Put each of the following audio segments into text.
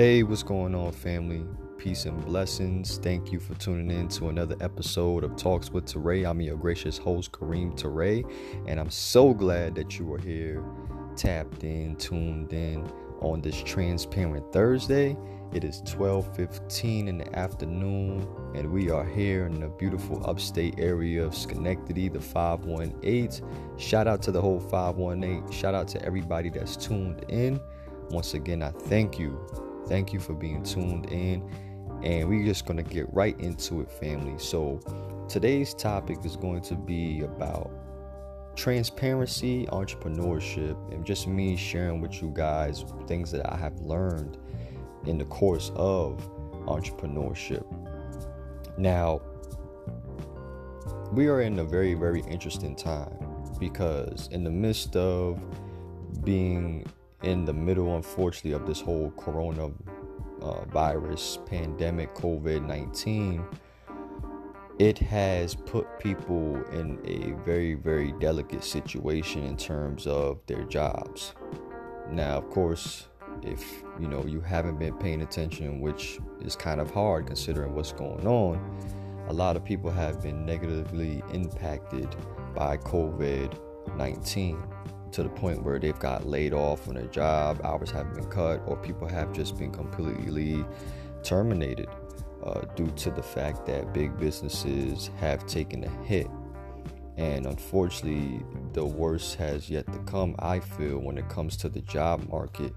Hey, what's going on, family? Peace and blessings. Thank you for tuning in to another episode of Talks with Ture. I'm your gracious host, Kareem Ture, and I'm so glad that you are here, tapped in, tuned in on this transparent Thursday. It is 12:15 in the afternoon, and we are here in the beautiful upstate area of Schenectady, the 518. Shout out to the whole 518. Shout out to everybody that's tuned in. Once again, I thank you. Thank you for being tuned in. And we're just going to get right into it, family. So, today's topic is going to be about transparency, entrepreneurship, and just me sharing with you guys things that I have learned in the course of entrepreneurship. Now, we are in a very, very interesting time because, in the midst of being in the middle, unfortunately, of this whole corona uh, virus pandemic, COVID 19, it has put people in a very, very delicate situation in terms of their jobs. Now, of course, if you know you haven't been paying attention, which is kind of hard considering what's going on, a lot of people have been negatively impacted by COVID 19 to the point where they've got laid off from their job, hours have been cut, or people have just been completely terminated uh, due to the fact that big businesses have taken a hit. And unfortunately, the worst has yet to come, I feel, when it comes to the job market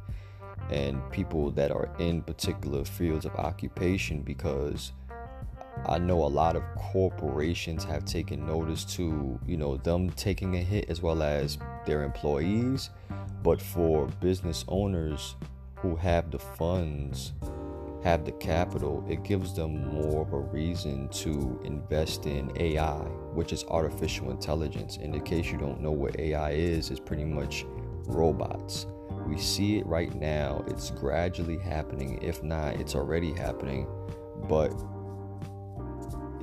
and people that are in particular fields of occupation because I know a lot of corporations have taken notice to, you know, them taking a hit as well as their employees. But for business owners who have the funds, have the capital, it gives them more of a reason to invest in AI, which is artificial intelligence. In the case you don't know what AI is, it's pretty much robots. We see it right now. It's gradually happening. If not, it's already happening. But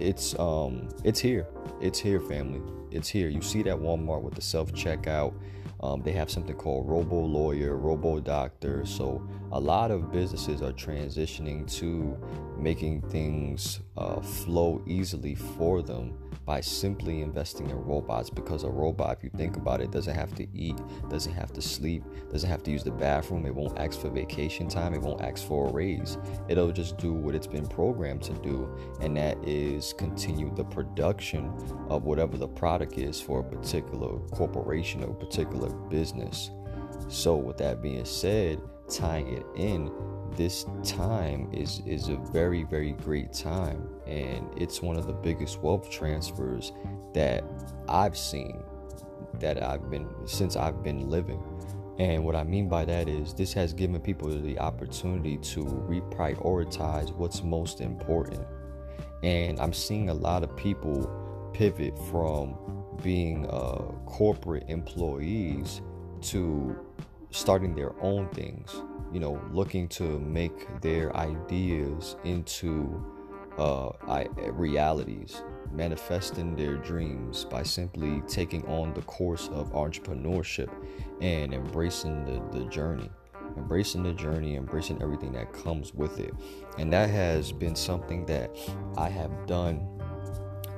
it's um it's here. It's here, family. It's here. You see that Walmart with the self checkout. Um, they have something called Robo Lawyer, Robo Doctor. So a lot of businesses are transitioning to making things uh, flow easily for them by simply investing in robots because a robot, if you think about it, doesn't have to eat, doesn't have to sleep, doesn't have to use the bathroom, it won't ask for vacation time, it won't ask for a raise. It'll just do what it's been programmed to do, and that is continue the production of whatever the product is for a particular corporation or particular business. So, with that being said, tying it in, this time is is a very very great time and it's one of the biggest wealth transfers that I've seen that I've been since I've been living. And what I mean by that is this has given people the opportunity to reprioritize what's most important. And I'm seeing a lot of people pivot from being uh, corporate employees to starting their own things you know, looking to make their ideas into uh, realities, manifesting their dreams by simply taking on the course of entrepreneurship and embracing the, the journey. Embracing the journey, embracing everything that comes with it. And that has been something that I have done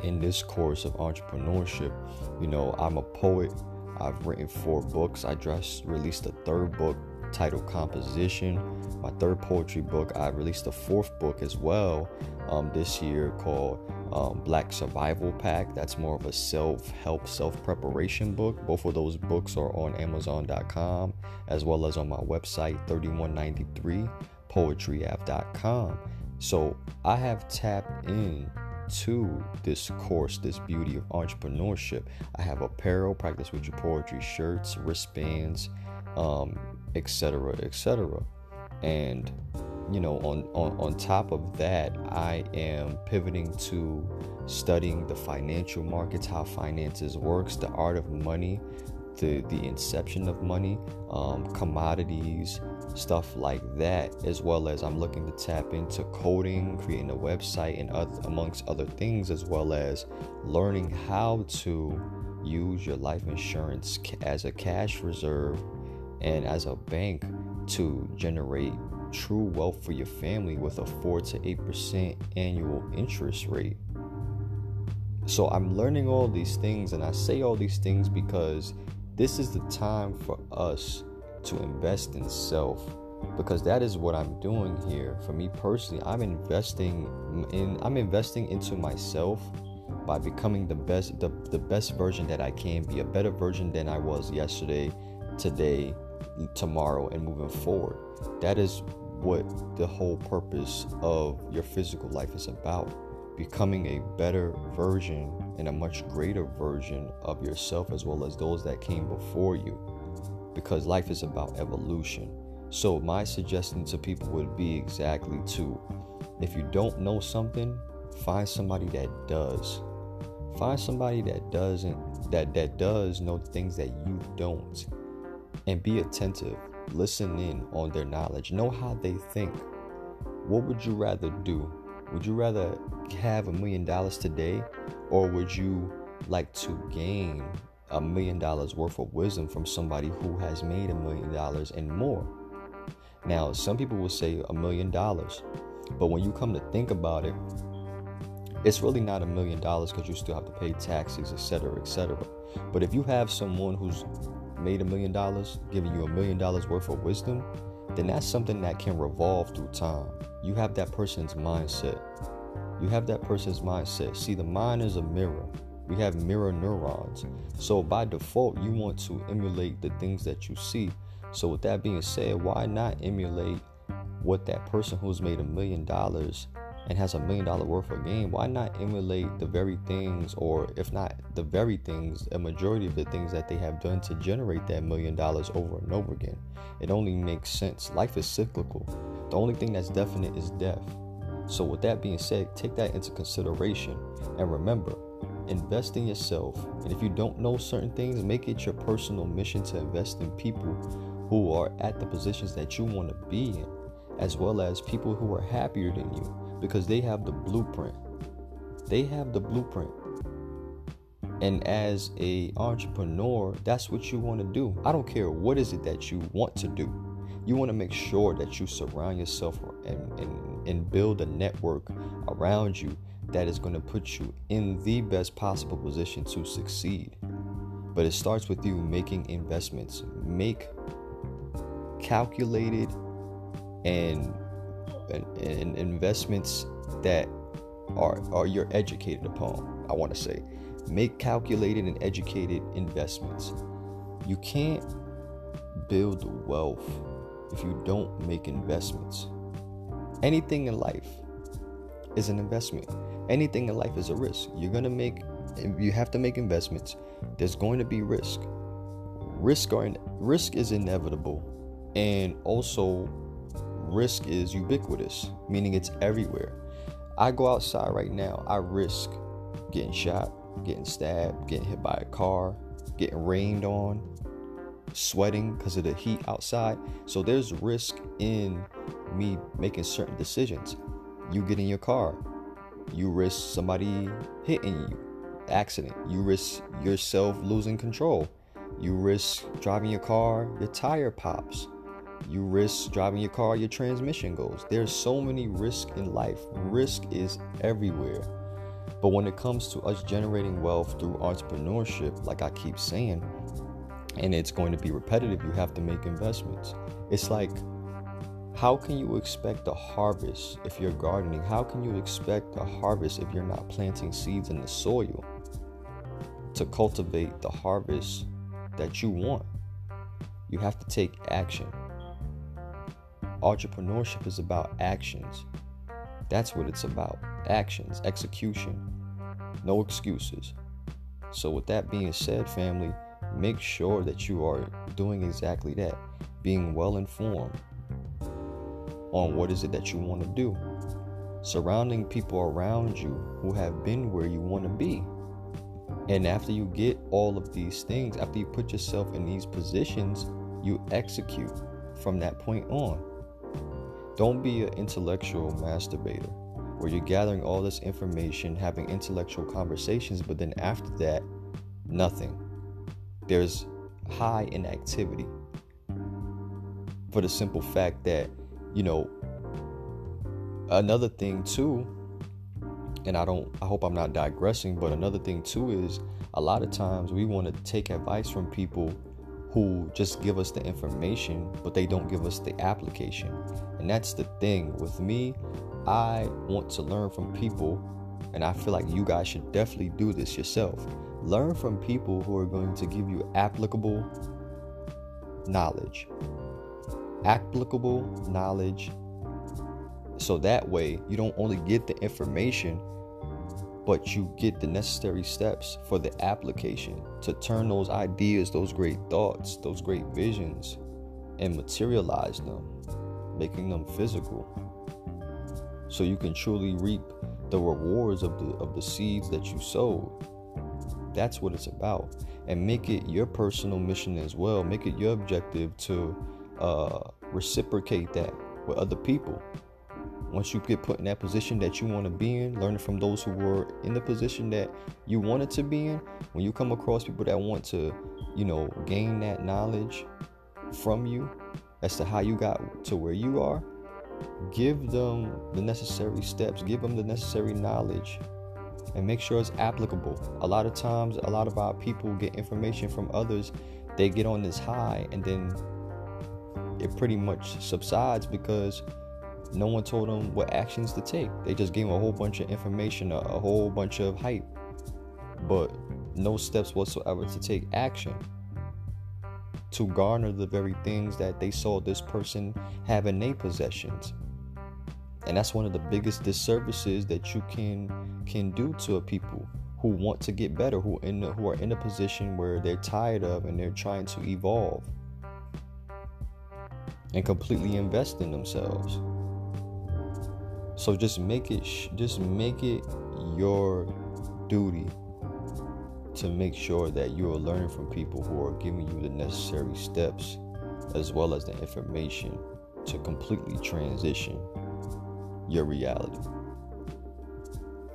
in this course of entrepreneurship. You know, I'm a poet. I've written four books. I just released a third book titled Composition. My third poetry book. I released a fourth book as well um, this year called um, Black Survival Pack. That's more of a self help, self preparation book. Both of those books are on Amazon.com as well as on my website, 3193poetryapp.com. So I have tapped in to this course, this beauty of entrepreneurship. I have apparel, practice with your poetry shirts, wristbands, um, etc., etc. And you know, on, on on top of that, I am pivoting to studying the financial markets, how finances works, the art of money, the the inception of money, um, commodities, stuff like that, as well as I'm looking to tap into coding, creating a website, and other, amongst other things, as well as learning how to use your life insurance as a cash reserve and as a bank to generate true wealth for your family with a 4 to 8% annual interest rate. So I'm learning all these things, and I say all these things because this is the time for us to invest in self because that is what I'm doing here. For me personally, I'm investing in I'm investing into myself by becoming the best the, the best version that I can be, a better version than I was yesterday, today, tomorrow and moving forward. That is what the whole purpose of your physical life is about. Becoming a better version and a much greater version of yourself as well as those that came before you. Because life is about evolution so, my suggestion to people would be exactly to if you don't know something, find somebody that does. Find somebody that doesn't that that does know things that you don't. And be attentive. Listen in on their knowledge. Know how they think. What would you rather do? Would you rather have a million dollars today or would you like to gain a million dollars worth of wisdom from somebody who has made a million dollars and more? Now, some people will say a million dollars, but when you come to think about it, it's really not a million dollars because you still have to pay taxes, etc., etc. But if you have someone who's made a million dollars, giving you a million dollars worth of wisdom, then that's something that can revolve through time. You have that person's mindset. You have that person's mindset. See, the mind is a mirror. We have mirror neurons. So by default, you want to emulate the things that you see so, with that being said, why not emulate what that person who's made a million dollars and has a million dollar worth of game? Why not emulate the very things, or if not the very things, a majority of the things that they have done to generate that million dollars over and over again? It only makes sense. Life is cyclical. The only thing that's definite is death. So, with that being said, take that into consideration and remember invest in yourself. And if you don't know certain things, make it your personal mission to invest in people who are at the positions that you want to be in, as well as people who are happier than you because they have the blueprint. They have the blueprint. And as a entrepreneur, that's what you want to do. I don't care what is it that you want to do. You want to make sure that you surround yourself and, and, and build a network around you that is going to put you in the best possible position to succeed. But it starts with you making investments. Make calculated and, and, and investments that are, are you're educated upon. I want to say, make calculated and educated investments. You can't build wealth if you don't make investments. Anything in life is an investment. Anything in life is a risk. You're going to make you have to make investments. There's going to be risk. Risk are risk is inevitable and also, risk is ubiquitous, meaning it's everywhere. I go outside right now, I risk getting shot, getting stabbed, getting hit by a car, getting rained on, sweating because of the heat outside. So there's risk in me making certain decisions. You get in your car, you risk somebody hitting you, accident. You risk yourself losing control. You risk driving your car, your tire pops. You risk driving your car, your transmission goes. There's so many risks in life. Risk is everywhere. But when it comes to us generating wealth through entrepreneurship, like I keep saying, and it's going to be repetitive, you have to make investments. It's like, how can you expect a harvest if you're gardening? How can you expect a harvest if you're not planting seeds in the soil to cultivate the harvest that you want? You have to take action. Entrepreneurship is about actions. That's what it's about actions, execution, no excuses. So, with that being said, family, make sure that you are doing exactly that, being well informed on what is it that you want to do, surrounding people around you who have been where you want to be. And after you get all of these things, after you put yourself in these positions, you execute from that point on. Don't be an intellectual masturbator where you're gathering all this information, having intellectual conversations, but then after that, nothing. There's high inactivity for the simple fact that you know, another thing too, and I don't, I hope I'm not digressing, but another thing too is a lot of times we want to take advice from people who just give us the information, but they don't give us the application. And that's the thing with me. I want to learn from people, and I feel like you guys should definitely do this yourself. Learn from people who are going to give you applicable knowledge. Applicable knowledge. So that way, you don't only get the information, but you get the necessary steps for the application to turn those ideas, those great thoughts, those great visions, and materialize them, making them physical. So you can truly reap the rewards of the of the seeds that you sowed. That's what it's about. And make it your personal mission as well. Make it your objective to uh, reciprocate that with other people once you get put in that position that you want to be in, learning from those who were in the position that you wanted to be in, when you come across people that want to, you know, gain that knowledge from you as to how you got to where you are, give them the necessary steps, give them the necessary knowledge, and make sure it's applicable. A lot of times, a lot of our people get information from others, they get on this high, and then it pretty much subsides because no one told them what actions to take. They just gave them a whole bunch of information, a, a whole bunch of hype, but no steps whatsoever to take action to garner the very things that they saw this person have in their possessions. And that's one of the biggest disservices that you can can do to a people who want to get better, who in the, who are in a position where they're tired of and they're trying to evolve and completely invest in themselves. So just make it just make it your duty to make sure that you are learning from people who are giving you the necessary steps as well as the information to completely transition your reality.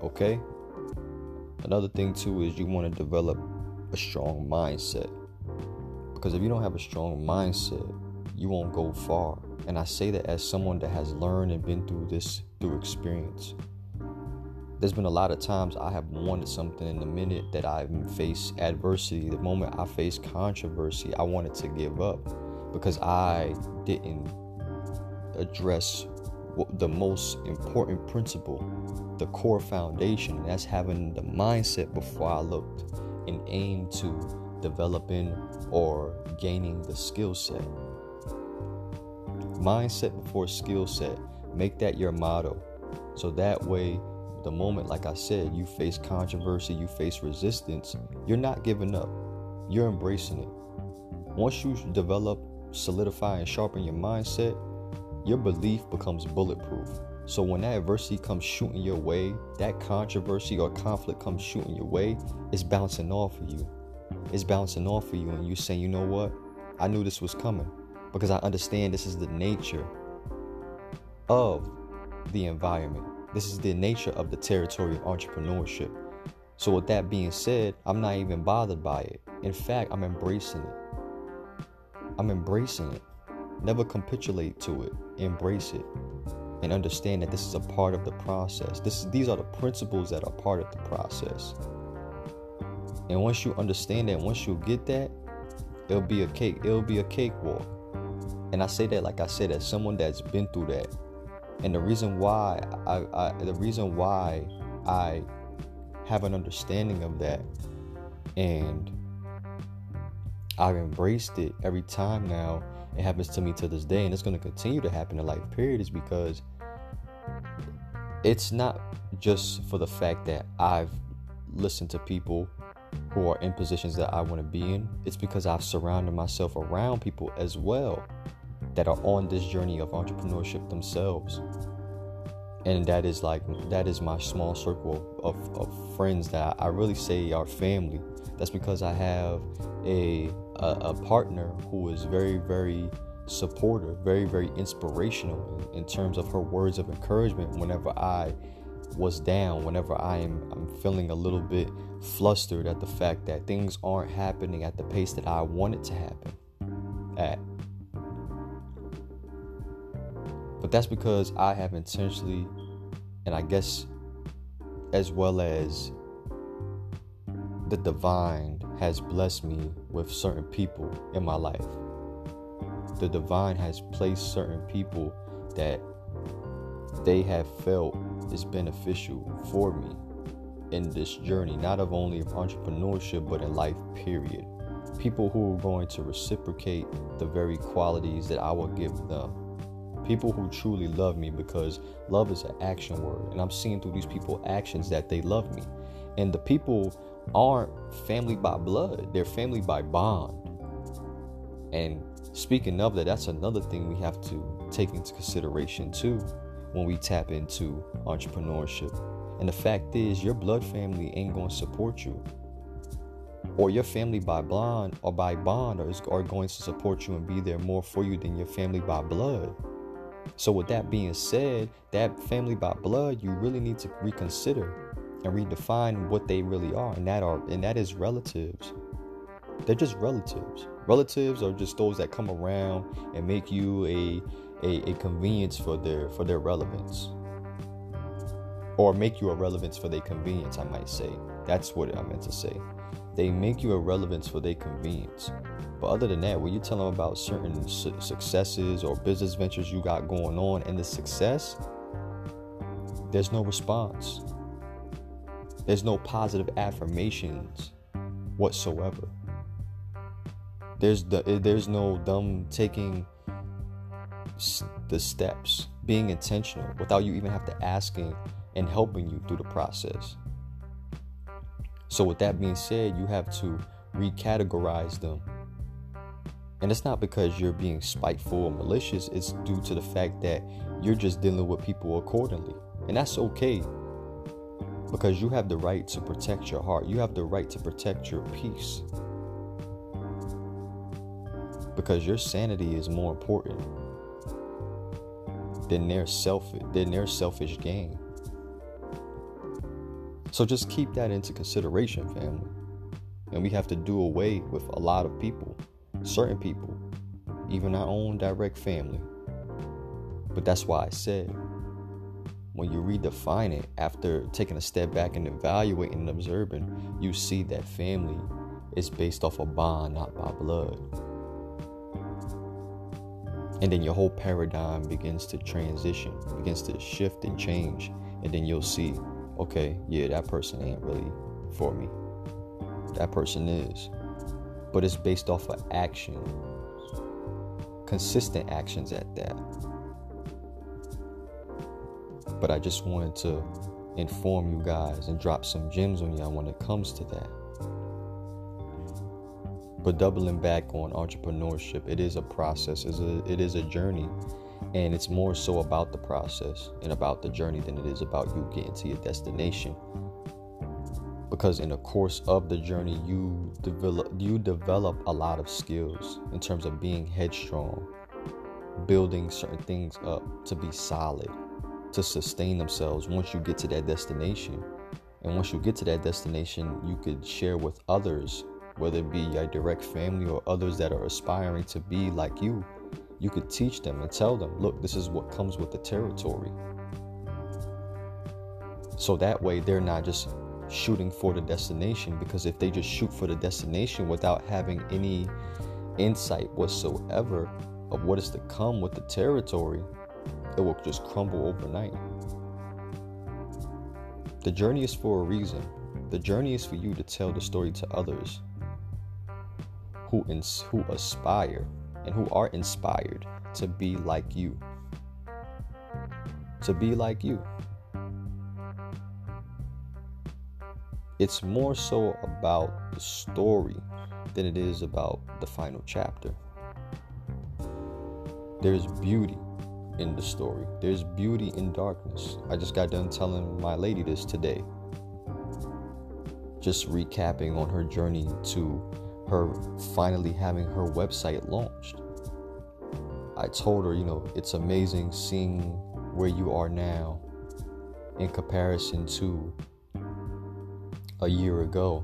Okay? Another thing too is you want to develop a strong mindset. Because if you don't have a strong mindset, you won't go far. And I say that as someone that has learned and been through this through experience. There's been a lot of times I have wanted something in the minute that I've faced adversity, the moment I faced controversy, I wanted to give up because I didn't address the most important principle, the core foundation, and that's having the mindset before I looked and aimed to developing or gaining the skill set. Mindset before skill set. Make that your motto. So that way, the moment, like I said, you face controversy, you face resistance, you're not giving up. You're embracing it. Once you develop, solidify, and sharpen your mindset, your belief becomes bulletproof. So when that adversity comes shooting your way, that controversy or conflict comes shooting your way, it's bouncing off of you. It's bouncing off of you, and you're saying, you know what? I knew this was coming because I understand this is the nature of the environment. This is the nature of the territory of entrepreneurship. So, with that being said, I'm not even bothered by it. In fact, I'm embracing it. I'm embracing it. Never capitulate to it. Embrace it. And understand that this is a part of the process. This is, these are the principles that are part of the process. And once you understand that, once you get that, it'll be a cake. It'll be a cakewalk. And I say that like I said, as someone that's been through that. And the reason why I, I the reason why I have an understanding of that and I've embraced it every time now. It happens to me to this day, and it's going to continue to happen in life, period, is because it's not just for the fact that I've listened to people who are in positions that I want to be in. It's because I've surrounded myself around people as well that are on this journey of entrepreneurship themselves and that is like that is my small circle of, of friends that I really say are family. That's because I have a, a, a partner who is very very supportive, very very inspirational in, in, terms of her words of encouragement. Whenever I was down, whenever I am I'm feeling a little bit flustered at the fact that things aren't happening at the pace that I want it to happen at. But that's because I have intentionally, and I guess as well as the divine has blessed me with certain people in my life. The divine has placed certain people that they have felt is beneficial for me in this journey, not of only of entrepreneurship, but in life, period. People who are going to reciprocate the very qualities that I will give them. People who truly love me because love is an action word. And I'm seeing through these people actions that they love me. And the people aren't family by blood, they're family by bond. And speaking of that, that's another thing we have to take into consideration too when we tap into entrepreneurship. And the fact is, your blood family ain't going to support you. Or your family by bond or by bond are, are going to support you and be there more for you than your family by blood. So, with that being said, that family by blood, you really need to reconsider and redefine what they really are, and that are and that is relatives. They're just relatives. Relatives are just those that come around and make you a a, a convenience for their for their relevance or make you a relevance for their convenience i might say that's what i meant to say they make you irrelevant for their convenience. But other than that when you tell them about certain su- successes or business ventures you got going on and the success there's no response. There's no positive affirmations whatsoever. There's the there's no them taking the steps, being intentional without you even have to asking and helping you through the process. So with that being said, you have to recategorize them. And it's not because you're being spiteful or malicious, it's due to the fact that you're just dealing with people accordingly. And that's okay. Because you have the right to protect your heart. You have the right to protect your peace. Because your sanity is more important than their self than their selfish gain. So just keep that into consideration, family. And we have to do away with a lot of people, certain people, even our own direct family. But that's why I said when you redefine it after taking a step back and evaluating and observing, you see that family is based off a bond, not by blood. And then your whole paradigm begins to transition, begins to shift and change. And then you'll see, okay, yeah, that person ain't really for me. That person is. But it's based off of action, consistent actions at that. But I just wanted to inform you guys and drop some gems on y'all when it comes to that. But doubling back on entrepreneurship, it is a process. It's a, it is a journey. And it's more so about the process and about the journey than it is about you getting to your destination. Because in the course of the journey, you develop you develop a lot of skills in terms of being headstrong, building certain things up to be solid, to sustain themselves once you get to that destination. And once you get to that destination, you could share with others whether it be your direct family or others that are aspiring to be like you, you could teach them and tell them, look, this is what comes with the territory. So that way they're not just shooting for the destination because if they just shoot for the destination without having any insight whatsoever of what is to come with the territory, it will just crumble overnight. The journey is for a reason. The journey is for you to tell the story to others who, ins- who aspire and who are inspired to be like you. To be like you. It's more so about the story than it is about the final chapter. There's beauty in the story, there's beauty in darkness. I just got done telling my lady this today. Just recapping on her journey to her finally having her website launched. I told her, you know, it's amazing seeing where you are now in comparison to a year ago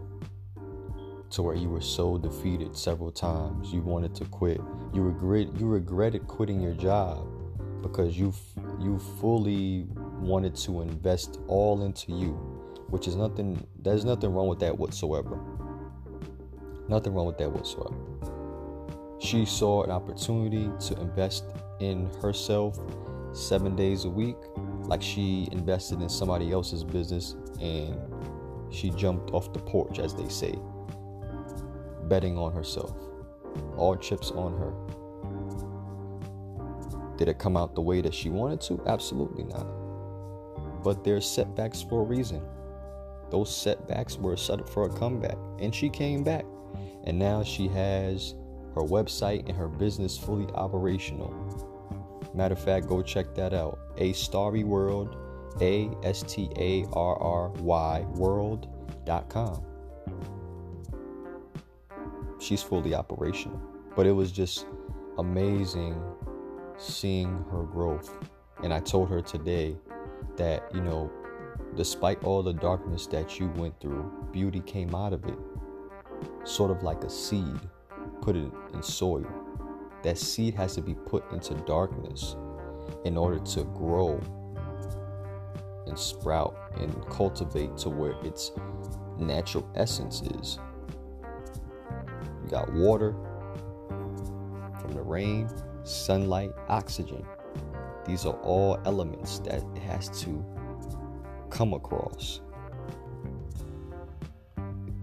to where you were so defeated several times. You wanted to quit. You regret you regretted quitting your job because you you fully wanted to invest all into you, which is nothing. There's nothing wrong with that whatsoever. Nothing wrong with that whatsoever. She saw an opportunity to invest in herself seven days a week, like she invested in somebody else's business and she jumped off the porch, as they say, betting on herself. All chips on her. Did it come out the way that she wanted to? Absolutely not. But there's setbacks for a reason. Those setbacks were set up for a comeback, and she came back. And now she has her website and her business fully operational. Matter of fact, go check that out. A Starry World, A S T A R R Y World.com. She's fully operational. But it was just amazing seeing her growth. And I told her today that, you know, despite all the darkness that you went through, beauty came out of it. Sort of like a seed, put it in soil. That seed has to be put into darkness in order to grow and sprout and cultivate to where its natural essence is. You got water from the rain, sunlight, oxygen. These are all elements that it has to come across.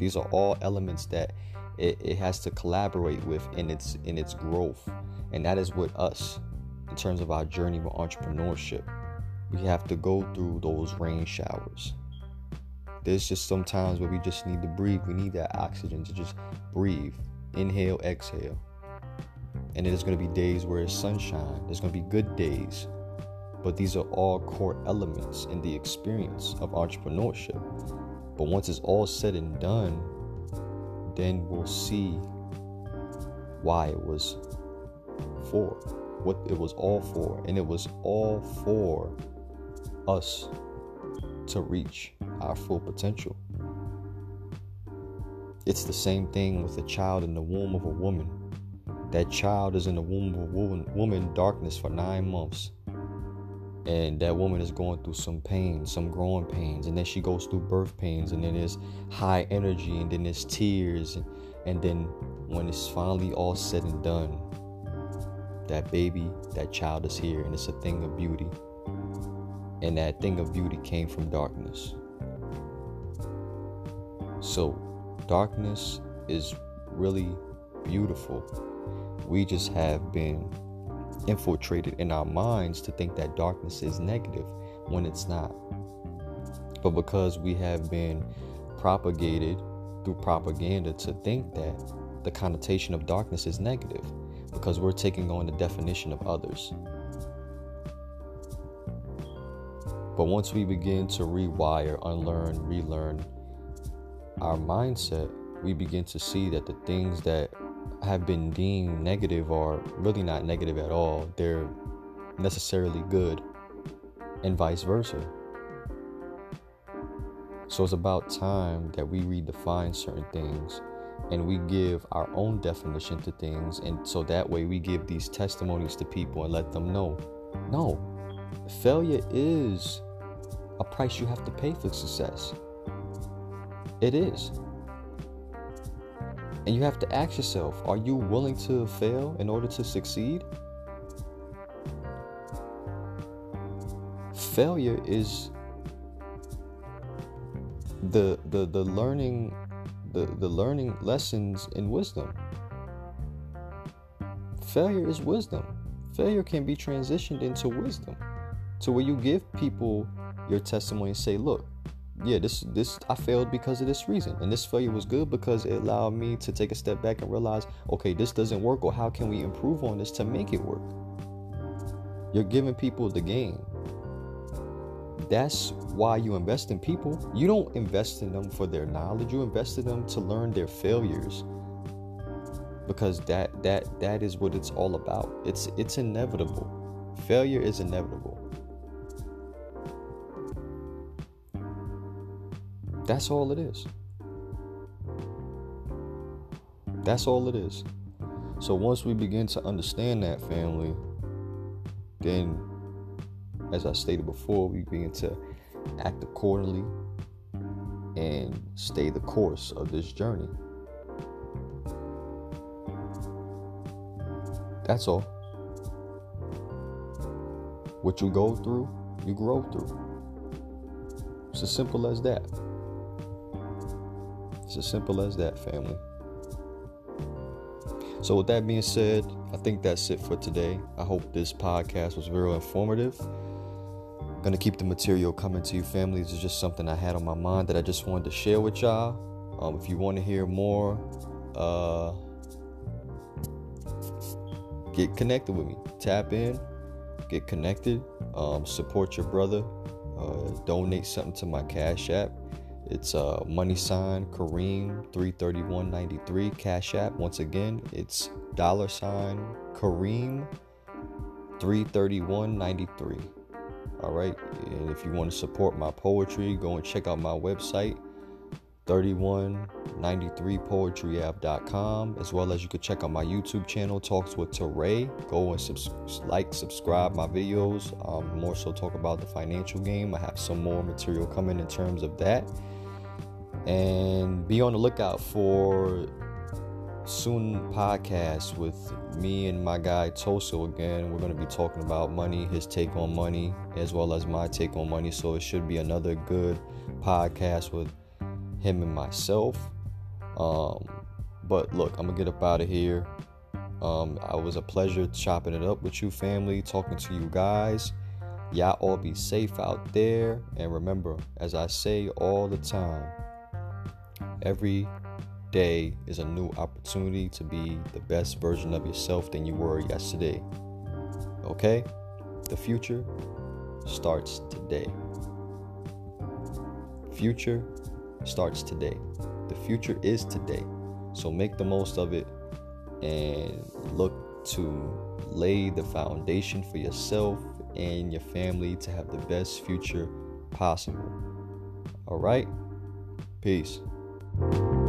These are all elements that it, it has to collaborate with in its in its growth. And that is with us, in terms of our journey with entrepreneurship, we have to go through those rain showers. There's just sometimes where we just need to breathe. We need that oxygen to just breathe. Inhale, exhale. And there's going to be days where it's sunshine. There's going to be good days. But these are all core elements in the experience of entrepreneurship. But once it's all said and done, then we'll see why it was for, what it was all for. And it was all for us to reach our full potential. It's the same thing with a child in the womb of a woman. That child is in the womb of a woman, woman darkness for nine months. And that woman is going through some pain, some growing pains, and then she goes through birth pains, and then there's high energy, and then there's tears, and, and then when it's finally all said and done, that baby, that child is here, and it's a thing of beauty. And that thing of beauty came from darkness. So, darkness is really beautiful we just have been infiltrated in our minds to think that darkness is negative when it's not. But because we have been propagated through propaganda to think that the connotation of darkness is negative, because we're taking on the definition of others. But once we begin to rewire, unlearn, relearn our mindset, we begin to see that the things that have been deemed negative are really not negative at all. They're necessarily good, and vice versa. So it's about time that we redefine certain things and we give our own definition to things. And so that way we give these testimonies to people and let them know no, failure is a price you have to pay for success. It is. And you have to ask yourself are you willing to fail in order to succeed? Failure is the the the learning the, the learning lessons in wisdom. Failure is wisdom. Failure can be transitioned into wisdom to where you give people your testimony and say, look, yeah, this this I failed because of this reason, and this failure was good because it allowed me to take a step back and realize, okay, this doesn't work, or how can we improve on this to make it work? You're giving people the game. That's why you invest in people. You don't invest in them for their knowledge. You invest in them to learn their failures. Because that that that is what it's all about. It's it's inevitable. Failure is inevitable. That's all it is. That's all it is. So once we begin to understand that family, then as I stated before, we begin to act accordingly and stay the course of this journey. That's all. What you go through, you grow through. It's as simple as that. It's as simple as that, family. So, with that being said, I think that's it for today. I hope this podcast was very informative. I'm gonna keep the material coming to you, family. This is just something I had on my mind that I just wanted to share with y'all. Um, if you want to hear more, uh, get connected with me. Tap in, get connected, um, support your brother, uh, donate something to my Cash App. It's uh, money sign Kareem 33193 Cash App. Once again, it's dollar sign Kareem 33193. All right. And if you want to support my poetry, go and check out my website 3193poetryapp.com as well as you could check out my YouTube channel Talks with Ture. Go and subs- like, subscribe my videos. Um, more so talk about the financial game. I have some more material coming in terms of that. And be on the lookout for soon podcast with me and my guy Toso again. We're going to be talking about money, his take on money, as well as my take on money. So it should be another good podcast with him and myself. Um, but look, I'm gonna get up out of here. Um, I was a pleasure chopping it up with you, family, talking to you guys. Y'all all be safe out there. And remember, as I say all the time, every day is a new opportunity to be the best version of yourself than you were yesterday. Okay? The future starts today. Future starts today. The future is today. So make the most of it and look to lay the foundation for yourself and your family to have the best future possible. All right? Peace. Thank you